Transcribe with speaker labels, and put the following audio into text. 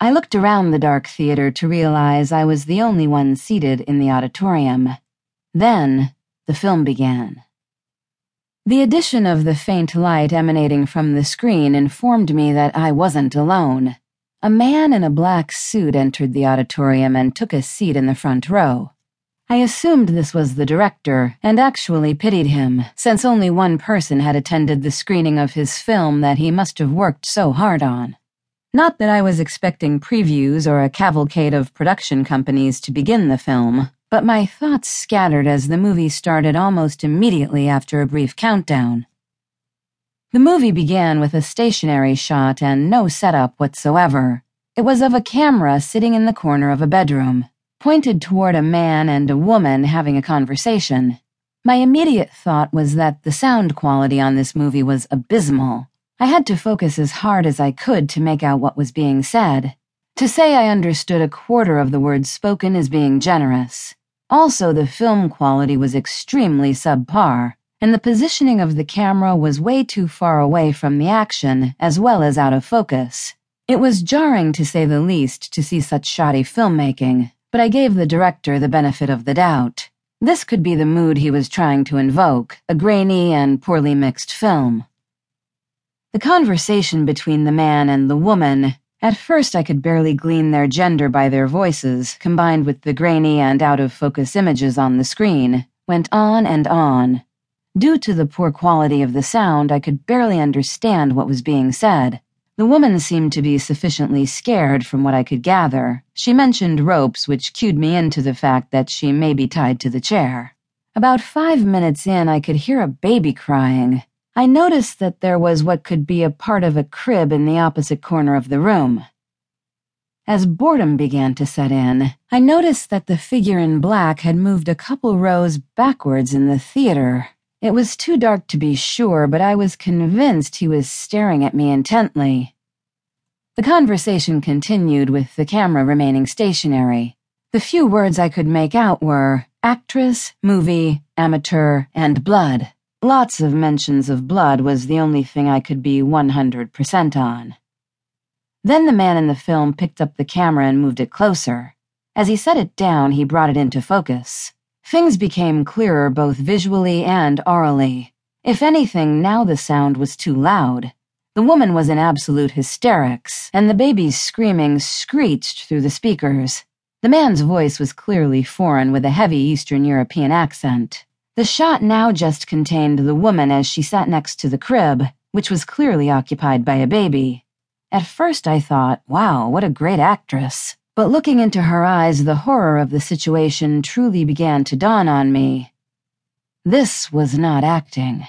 Speaker 1: I looked around the dark theater to realize I was the only one seated in the auditorium. Then, the film began. The addition of the faint light emanating from the screen informed me that I wasn't alone. A man in a black suit entered the auditorium and took a seat in the front row. I assumed this was the director and actually pitied him, since only one person had attended the screening of his film that he must have worked so hard on. Not that I was expecting previews or a cavalcade of production companies to begin the film, but my thoughts scattered as the movie started almost immediately after a brief countdown. The movie began with a stationary shot and no setup whatsoever. It was of a camera sitting in the corner of a bedroom, pointed toward a man and a woman having a conversation. My immediate thought was that the sound quality on this movie was abysmal. I had to focus as hard as I could to make out what was being said. To say I understood a quarter of the words spoken is being generous. Also, the film quality was extremely subpar and the positioning of the camera was way too far away from the action, as well as out of focus. It was jarring, to say the least, to see such shoddy filmmaking, but I gave the director the benefit of the doubt. This could be the mood he was trying to invoke a grainy and poorly mixed film. The conversation between the man and the woman, at first I could barely glean their gender by their voices, combined with the grainy and out of focus images on the screen, went on and on. Due to the poor quality of the sound, I could barely understand what was being said. The woman seemed to be sufficiently scared from what I could gather. She mentioned ropes, which cued me into the fact that she may be tied to the chair. About five minutes in, I could hear a baby crying. I noticed that there was what could be a part of a crib in the opposite corner of the room. As boredom began to set in, I noticed that the figure in black had moved a couple rows backwards in the theater. It was too dark to be sure, but I was convinced he was staring at me intently. The conversation continued with the camera remaining stationary. The few words I could make out were actress, movie, amateur, and blood. Lots of mentions of blood was the only thing I could be 100% on. Then the man in the film picked up the camera and moved it closer. As he set it down, he brought it into focus. Things became clearer both visually and orally. If anything, now the sound was too loud. The woman was in absolute hysterics, and the baby's screaming screeched through the speakers. The man's voice was clearly foreign with a heavy Eastern European accent. The shot now just contained the woman as she sat next to the crib, which was clearly occupied by a baby. At first I thought, wow, what a great actress. But looking into her eyes, the horror of the situation truly began to dawn on me. This was not acting.